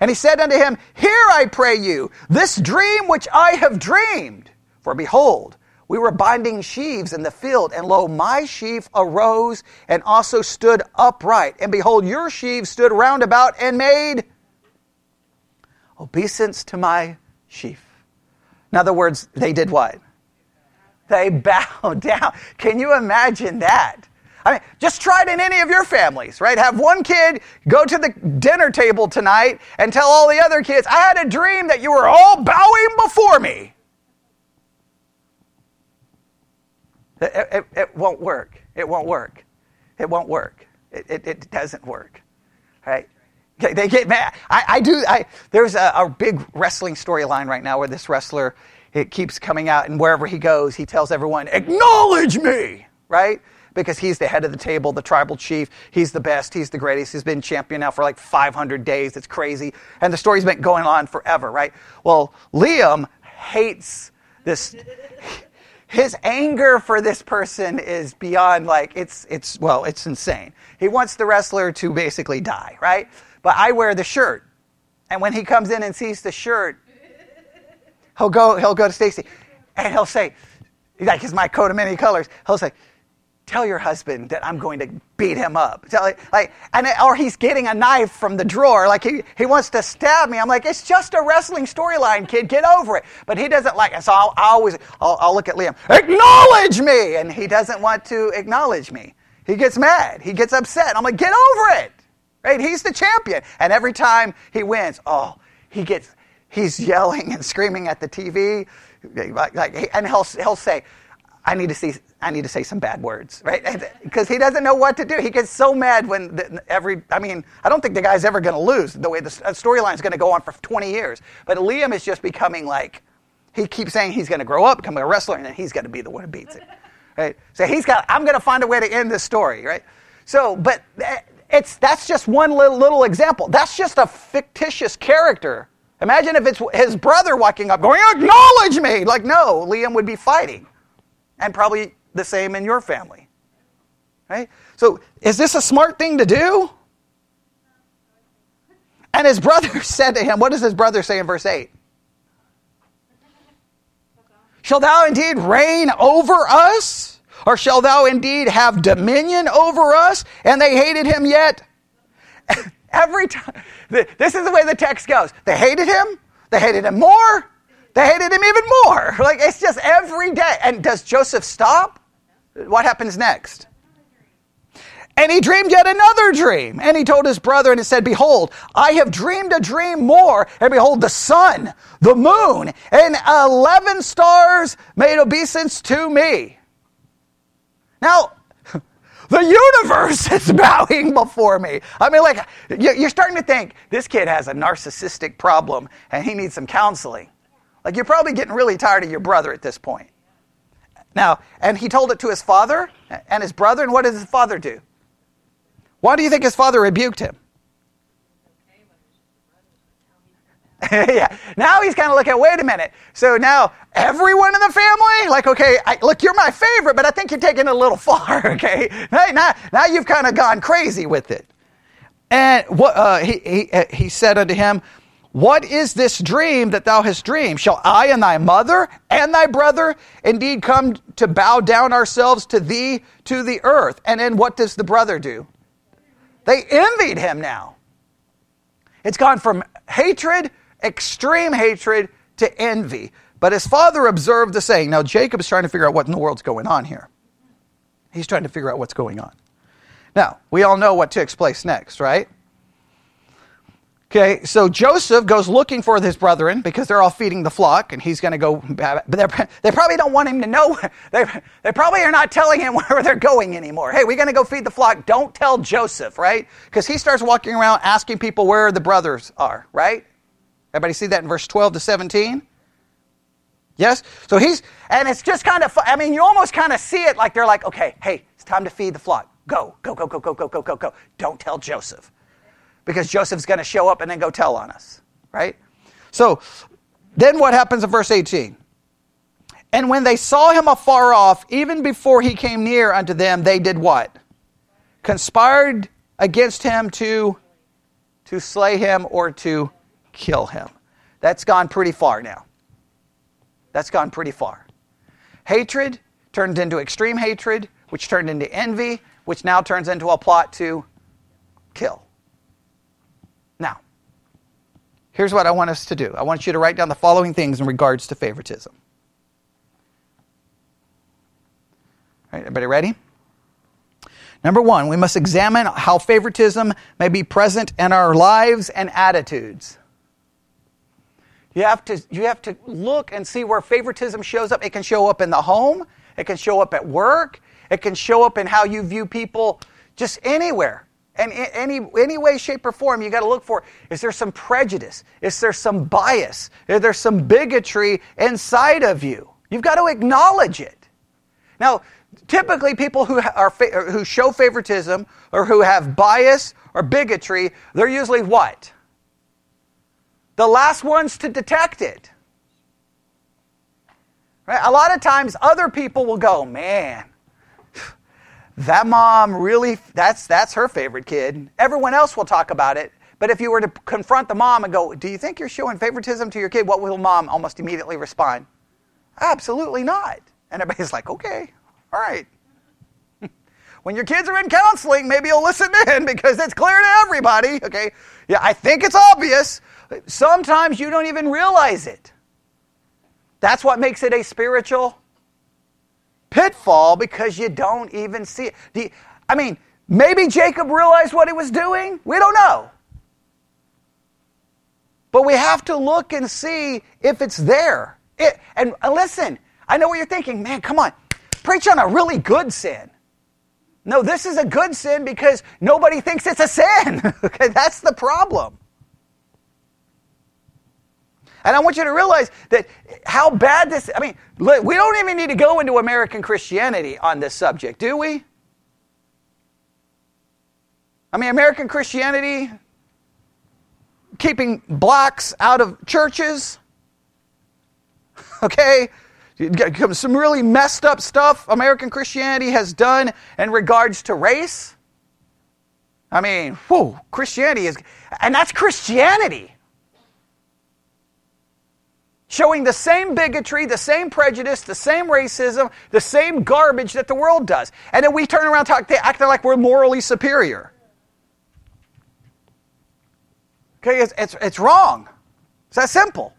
And he said unto him, Hear, I pray you, this dream which I have dreamed. For behold, we were binding sheaves in the field, and lo, my sheaf arose and also stood upright. And behold, your sheaves stood round about and made obeisance to my sheaf. In other words, they did what? They bowed down. Can you imagine that? I mean, just try it in any of your families, right? Have one kid go to the dinner table tonight and tell all the other kids, I had a dream that you were all bowing before me. It, it, it won't work. It won't work. It won't work. It, it, it doesn't work. Right? They get mad. I, I do. I, there's a, a big wrestling storyline right now where this wrestler it keeps coming out, and wherever he goes, he tells everyone, Acknowledge me! Right? Because he's the head of the table, the tribal chief. He's the best. He's the greatest. He's been champion now for like 500 days. It's crazy. And the story's been going on forever, right? Well, Liam hates this. His anger for this person is beyond like, it's, it's, well, it's insane. He wants the wrestler to basically die, right? But I wear the shirt. And when he comes in and sees the shirt, he'll go, he'll go to Stacy and he'll say, like, it's my coat of many colors. He'll say, tell your husband that I'm going to beat him up. Tell, like, and, or he's getting a knife from the drawer, like he, he wants to stab me. I'm like, it's just a wrestling storyline, kid. Get over it. But he doesn't like it. So I'll, I'll always, I'll, I'll look at Liam, acknowledge me. And he doesn't want to acknowledge me. He gets mad. He gets upset. I'm like, get over it. Right? He's the champion. And every time he wins, oh, he gets he's yelling and screaming at the TV, like, like, and he'll, he'll say, I need to see, I need to say some bad words, right? Because he doesn't know what to do. He gets so mad when the, every, I mean, I don't think the guy's ever going to lose the way the storyline is going to go on for 20 years. But Liam is just becoming like, he keeps saying he's going to grow up, become a wrestler, and then he's going to be the one who beats it, right? So he's got, I'm going to find a way to end this story, right? So, but eh, it's, that's just one little, little example. That's just a fictitious character Imagine if it's his brother walking up going, Acknowledge me! Like, no, Liam would be fighting. And probably the same in your family. Right? So, is this a smart thing to do? And his brother said to him, What does his brother say in verse 8? Shall thou indeed reign over us? Or shall thou indeed have dominion over us? And they hated him yet. Every time. This is the way the text goes. They hated him. They hated him more. They hated him even more. Like it's just every day. And does Joseph stop? What happens next? And he dreamed yet another dream. And he told his brother and he said, Behold, I have dreamed a dream more. And behold, the sun, the moon, and 11 stars made obeisance to me. Now, the universe is bowing before me. I mean, like, you're starting to think this kid has a narcissistic problem and he needs some counseling. Like, you're probably getting really tired of your brother at this point. Now, and he told it to his father and his brother, and what did his father do? Why do you think his father rebuked him? yeah. Now he's kind of looking, wait a minute. So now everyone in the family, like, okay, I, look, you're my favorite, but I think you're taking it a little far, okay? Now, now, now you've kind of gone crazy with it. And what, uh, he, he, uh, he said unto him, What is this dream that thou hast dreamed? Shall I and thy mother and thy brother indeed come to bow down ourselves to thee to the earth? And then what does the brother do? They envied him now. It's gone from hatred extreme hatred to envy. But his father observed the saying. Now, Jacob is trying to figure out what in the world's going on here. He's trying to figure out what's going on. Now, we all know what takes place next, right? Okay, so Joseph goes looking for his brethren because they're all feeding the flock, and he's going to go. But they probably don't want him to know. They, they probably are not telling him where they're going anymore. Hey, we're going to go feed the flock. Don't tell Joseph, right? Because he starts walking around asking people where the brothers are, right? Everybody see that in verse 12 to 17? Yes? So he's, and it's just kind of, I mean, you almost kind of see it like they're like, okay, hey, it's time to feed the flock. Go, go, go, go, go, go, go, go, go. Don't tell Joseph. Because Joseph's going to show up and then go tell on us, right? So then what happens in verse 18? And when they saw him afar off, even before he came near unto them, they did what? Conspired against him to, to slay him or to kill him. That's gone pretty far now. That's gone pretty far. Hatred turned into extreme hatred, which turned into envy, which now turns into a plot to kill. Now, here's what I want us to do I want you to write down the following things in regards to favoritism. All right, everybody ready? Number one, we must examine how favoritism may be present in our lives and attitudes. You have to, you have to look and see where favoritism shows up. It can show up in the home, it can show up at work, it can show up in how you view people just anywhere. And in any, any way, shape, or form, you got to look for is there some prejudice? Is there some bias? Is there some bigotry inside of you? You've got to acknowledge it. Now, typically, people who, are, who show favoritism or who have bias or bigotry, they're usually what? the last ones to detect it. Right? A lot of times other people will go, man, that mom really, that's, that's her favorite kid. Everyone else will talk about it. But if you were to confront the mom and go, do you think you're showing favoritism to your kid? What will mom almost immediately respond? Absolutely not. And everybody's like, okay, all right. when your kids are in counseling, maybe you'll listen in because it's clear to everybody. Okay, yeah, I think it's obvious, Sometimes you don't even realize it. That's what makes it a spiritual pitfall because you don't even see it. You, I mean, maybe Jacob realized what he was doing. We don't know. But we have to look and see if it's there. It, and listen, I know what you're thinking. Man, come on. Preach on a really good sin. No, this is a good sin because nobody thinks it's a sin. okay, that's the problem. And I want you to realize that how bad this, I mean, we don't even need to go into American Christianity on this subject, do we? I mean, American Christianity keeping blacks out of churches. Okay? Some really messed up stuff American Christianity has done in regards to race. I mean, whoa, Christianity is, and that's Christianity showing the same bigotry, the same prejudice, the same racism, the same garbage that the world does. And then we turn around talk, acting like we're morally superior. Okay, it's, it's, it's wrong. It's that simple.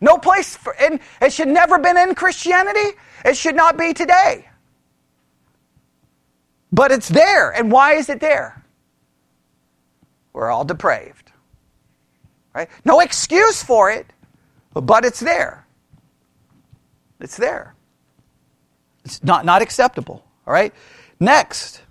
No place for, and it should never been in Christianity. It should not be today. But it's there. And why is it there? We're all depraved. Right? No excuse for it, but it's there. It's there. It's not, not acceptable. All right? Next.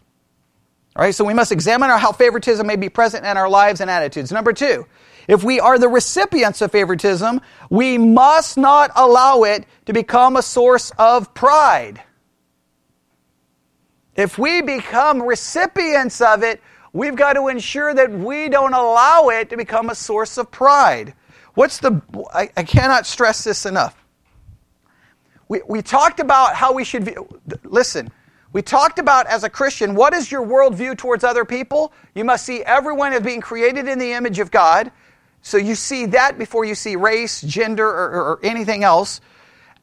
All right, so we must examine how favoritism may be present in our lives and attitudes. Number two, if we are the recipients of favoritism, we must not allow it to become a source of pride. If we become recipients of it, we've got to ensure that we don't allow it to become a source of pride. What's the, I, I cannot stress this enough. We, we talked about how we should, view, listen, we talked about as a Christian, what is your worldview towards other people? You must see everyone as being created in the image of God. So you see that before you see race, gender, or, or, or anything else.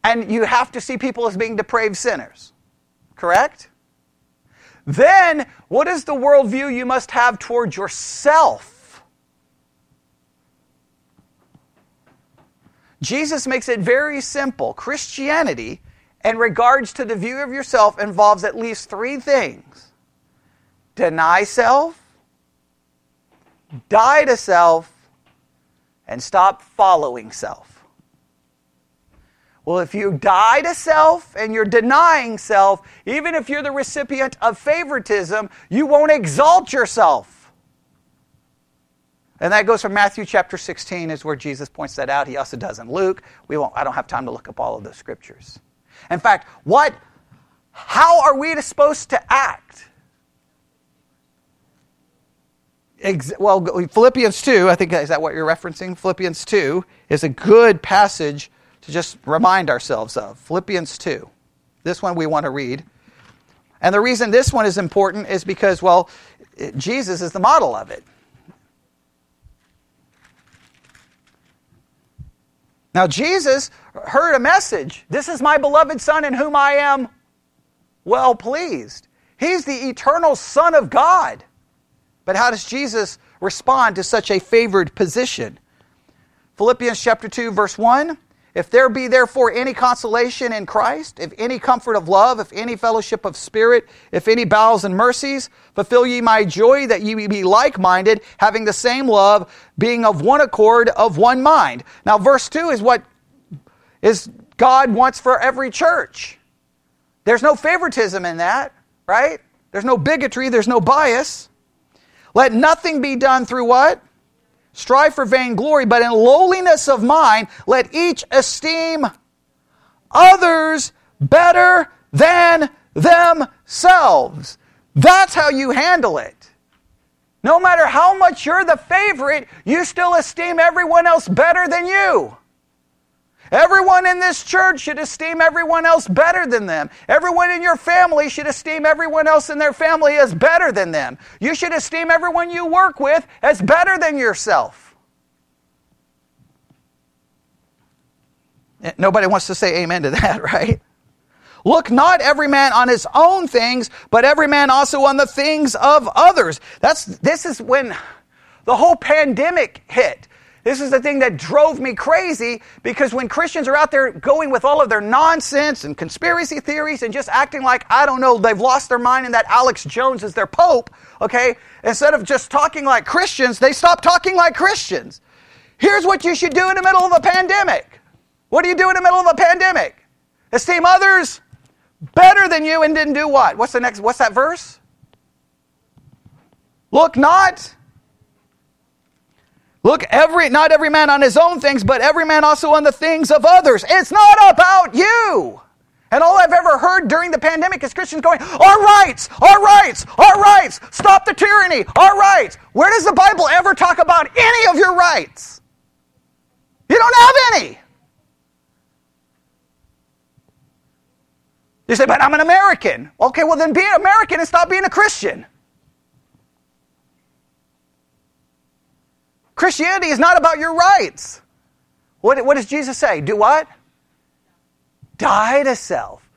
And you have to see people as being depraved sinners. Correct? Then, what is the worldview you must have towards yourself? Jesus makes it very simple. Christianity, in regards to the view of yourself, involves at least three things deny self, die to self, and stop following self. Well, if you die to self and you're denying self, even if you're the recipient of favoritism, you won't exalt yourself. And that goes from Matthew chapter 16 is where Jesus points that out. He also does in Luke. We won't, I don't have time to look up all of those scriptures. In fact, what how are we supposed to act? Well, Philippians 2, I think is that what you're referencing? Philippians 2 is a good passage to just remind ourselves of. Philippians 2. This one we want to read. And the reason this one is important is because, well, Jesus is the model of it. Now, Jesus heard a message This is my beloved Son in whom I am well pleased. He's the eternal Son of God. But how does Jesus respond to such a favored position? Philippians chapter 2, verse 1 if there be therefore any consolation in Christ, if any comfort of love, if any fellowship of spirit, if any bowels and mercies, fulfill ye my joy that ye be like minded, having the same love, being of one accord, of one mind. Now, verse 2 is what is God wants for every church. There's no favoritism in that, right? There's no bigotry, there's no bias. Let nothing be done through what? Strive for vainglory, but in lowliness of mind, let each esteem others better than themselves. That's how you handle it. No matter how much you're the favorite, you still esteem everyone else better than you. Everyone in this church should esteem everyone else better than them. Everyone in your family should esteem everyone else in their family as better than them. You should esteem everyone you work with as better than yourself. Eh, nobody wants to say amen to that, right? Look not every man on his own things, but every man also on the things of others. That's this is when the whole pandemic hit. This is the thing that drove me crazy because when Christians are out there going with all of their nonsense and conspiracy theories and just acting like, I don't know, they've lost their mind and that Alex Jones is their pope, okay? Instead of just talking like Christians, they stop talking like Christians. Here's what you should do in the middle of a pandemic. What do you do in the middle of a pandemic? Esteem others better than you and didn't do what? What's the next what's that verse? Look not Look, every not every man on his own things, but every man also on the things of others. It's not about you. And all I've ever heard during the pandemic is Christians going, Our rights, our rights, our rights, stop the tyranny, our rights. Where does the Bible ever talk about any of your rights? You don't have any. You say, But I'm an American. Okay, well, then be an American and stop being a Christian. Christianity is not about your rights. What, what does Jesus say? Do what? Die to self.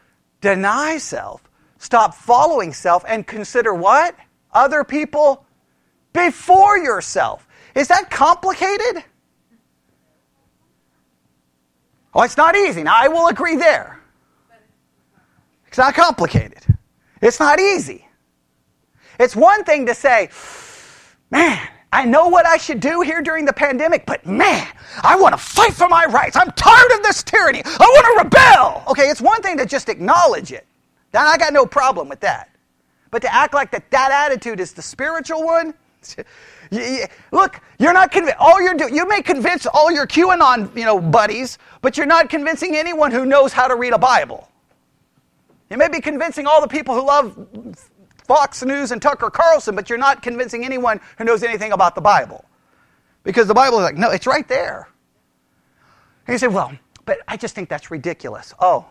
Deny self. Stop following self and consider what? Other people before yourself. Is that complicated? Oh, it's not easy. Now, I will agree there. It's not complicated. It's not easy. It's one thing to say, man, I know what I should do here during the pandemic, but man, I want to fight for my rights. I'm tired of this tyranny. I want to rebel. Okay, it's one thing to just acknowledge it. Then I got no problem with that. But to act like that, that attitude is the spiritual one, look, you're not convinced. All you're doing, you may convince all your QAnon, you know, buddies, but you're not convincing anyone who knows how to read a Bible. You may be convincing all the people who love Fox News and Tucker Carlson, but you're not convincing anyone who knows anything about the Bible. Because the Bible is like, no, it's right there. And you say, well, but I just think that's ridiculous. Oh,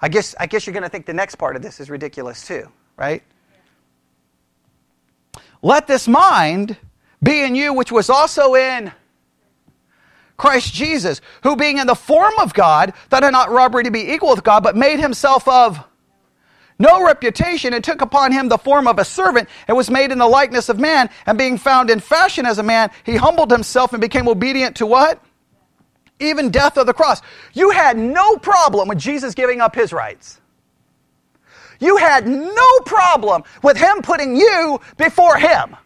I guess, I guess you're going to think the next part of this is ridiculous too, right? Let this mind be in you, which was also in Christ Jesus, who being in the form of God, thought it not robbery to be equal with God, but made himself of no reputation, and took upon him the form of a servant, and was made in the likeness of man, and being found in fashion as a man, he humbled himself and became obedient to what? Even death of the cross. You had no problem with Jesus giving up his rights. You had no problem with him putting you before him.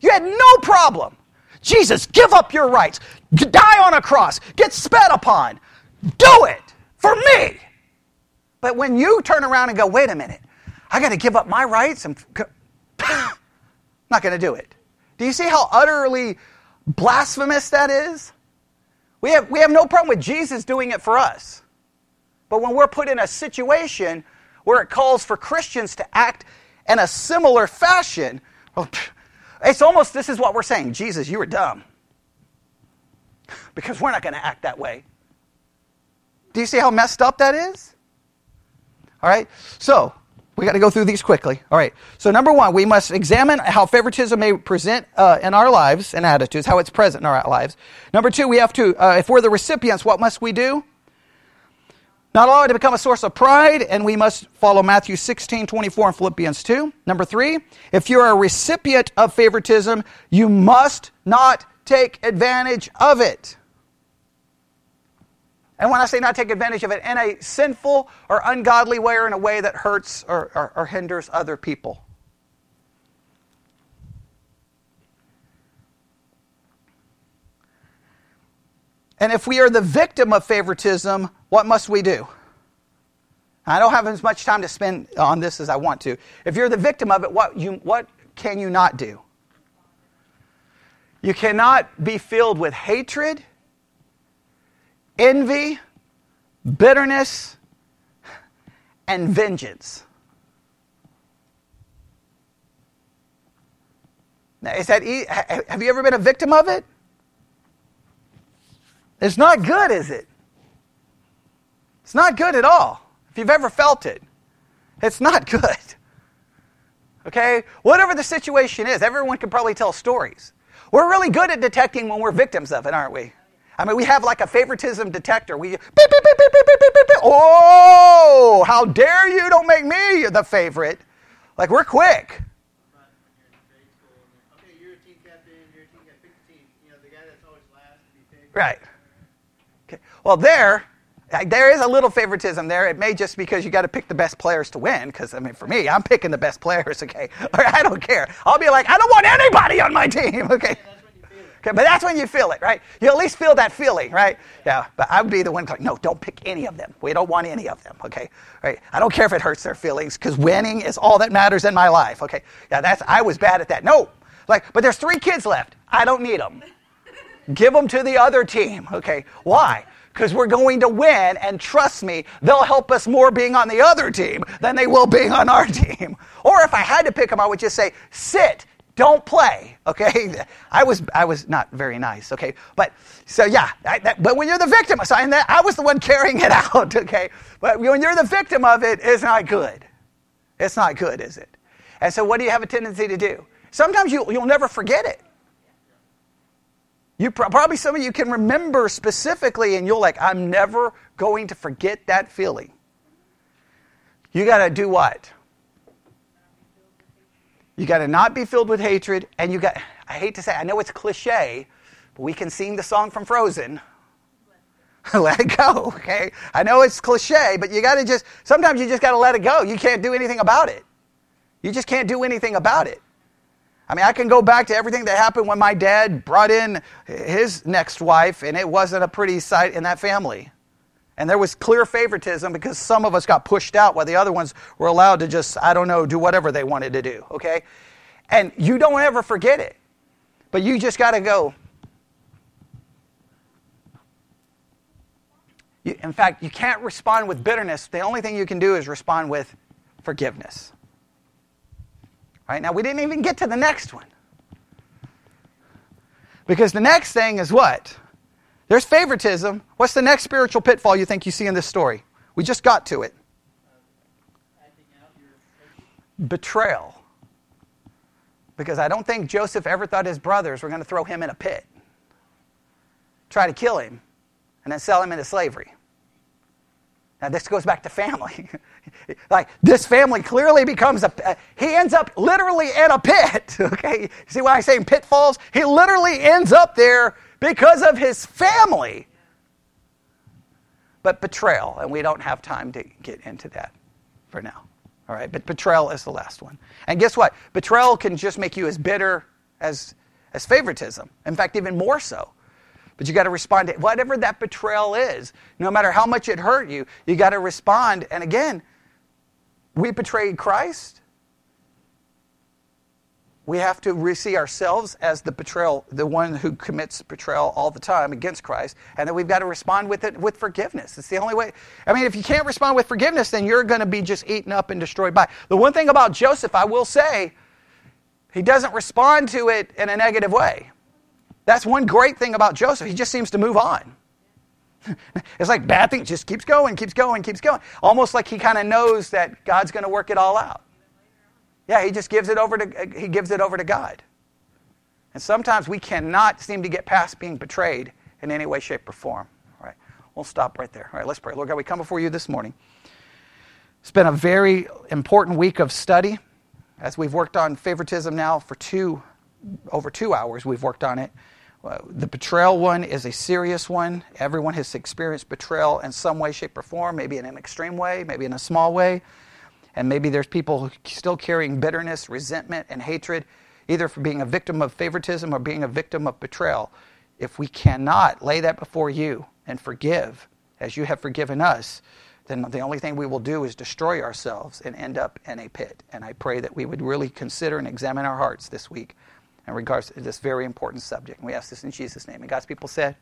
You had no problem. Jesus, give up your rights. Die on a cross. Get spat upon. Do it for me. But when you turn around and go, wait a minute, I got to give up my rights, I'm not going to do it. Do you see how utterly blasphemous that is? We have, we have no problem with Jesus doing it for us. But when we're put in a situation where it calls for Christians to act in a similar fashion, it's almost this is what we're saying Jesus, you were dumb. Because we're not going to act that way. Do you see how messed up that is? All right? So, we got to go through these quickly. All right. So, number one, we must examine how favoritism may present uh, in our lives and attitudes, how it's present in our lives. Number two, we have to, uh, if we're the recipients, what must we do? Not allow it to become a source of pride, and we must follow Matthew 16, 24, and Philippians 2. Number three, if you're a recipient of favoritism, you must not take advantage of it. And when I say not take advantage of it, in a sinful or ungodly way or in a way that hurts or, or, or hinders other people. And if we are the victim of favoritism, what must we do? I don't have as much time to spend on this as I want to. If you're the victim of it, what, you, what can you not do? You cannot be filled with hatred envy, bitterness, and vengeance. Now, is that e- have you ever been a victim of it? It's not good, is it? It's not good at all. If you've ever felt it, it's not good. Okay? Whatever the situation is, everyone can probably tell stories. We're really good at detecting when we're victims of it, aren't we? I mean, we have like a favoritism detector. We beep, beep, beep, beep, beep, beep, beep, beep. Oh, how dare you! Don't make me the favorite. Like we're quick. Right. Okay. Well, there, there is a little favoritism there. It may just because you got to pick the best players to win. Because I mean, for me, I'm picking the best players. Okay, or I don't care. I'll be like, I don't want anybody on my team. Okay. Okay, but that's when you feel it, right? You at least feel that feeling, right? Yeah, but I would be the one like, no, don't pick any of them. We don't want any of them, okay? Right? I don't care if it hurts their feelings because winning is all that matters in my life, okay? Yeah, that's, I was bad at that. No, like, but there's three kids left. I don't need them. Give them to the other team, okay? Why? Because we're going to win, and trust me, they'll help us more being on the other team than they will being on our team. Or if I had to pick them, I would just say, sit don't play okay? I was i was not very nice okay? But so yeah I, that, but when you're the victim so I, I was the one carrying it out okay? But when you're the victim of it it's not good. It's not good is it? And so what do you have a tendency to do? Sometimes you, you'll never forget it. You probably some of you can remember specifically and you'll like i'm never going to forget that feeling. You got to do what you got to not be filled with hatred, and you got, I hate to say, I know it's cliche, but we can sing the song from Frozen. let it go, okay? I know it's cliche, but you got to just, sometimes you just got to let it go. You can't do anything about it. You just can't do anything about it. I mean, I can go back to everything that happened when my dad brought in his next wife, and it wasn't a pretty sight in that family. And there was clear favoritism because some of us got pushed out while the other ones were allowed to just, I don't know, do whatever they wanted to do, okay? And you don't ever forget it. But you just got to go. You, in fact, you can't respond with bitterness. The only thing you can do is respond with forgiveness. Right? Now, we didn't even get to the next one. Because the next thing is what? There's favoritism. What's the next spiritual pitfall you think you see in this story? We just got to it. Betrayal. Because I don't think Joseph ever thought his brothers were going to throw him in a pit, try to kill him, and then sell him into slavery. Now, this goes back to family. like, this family clearly becomes a, uh, he ends up literally in a pit. Okay? See why I say pitfalls? He literally ends up there because of his family. But betrayal, and we don't have time to get into that for now. All right? But betrayal is the last one. And guess what? Betrayal can just make you as bitter as, as favoritism. In fact, even more so. But you got to respond to whatever that betrayal is. No matter how much it hurt you, you got to respond. And again, we betrayed Christ. We have to see ourselves as the betrayal, the one who commits betrayal all the time against Christ, and then we've got to respond with it with forgiveness. It's the only way. I mean, if you can't respond with forgiveness, then you're going to be just eaten up and destroyed by. The one thing about Joseph, I will say, he doesn't respond to it in a negative way. That's one great thing about Joseph. He just seems to move on. it's like bad thing just keeps going, keeps going, keeps going. Almost like he kind of knows that God's going to work it all out. Yeah, he just gives it over to he gives it over to God. And sometimes we cannot seem to get past being betrayed in any way, shape, or form. All right, we'll stop right there. All right, let's pray. Lord God, we come before you this morning. It's been a very important week of study as we've worked on favoritism now for two over two hours. We've worked on it. Uh, the betrayal one is a serious one. Everyone has experienced betrayal in some way, shape, or form, maybe in an extreme way, maybe in a small way. And maybe there's people still carrying bitterness, resentment, and hatred, either for being a victim of favoritism or being a victim of betrayal. If we cannot lay that before you and forgive as you have forgiven us, then the only thing we will do is destroy ourselves and end up in a pit. And I pray that we would really consider and examine our hearts this week in regards to this very important subject. And we ask this in Jesus' name. And God's people said,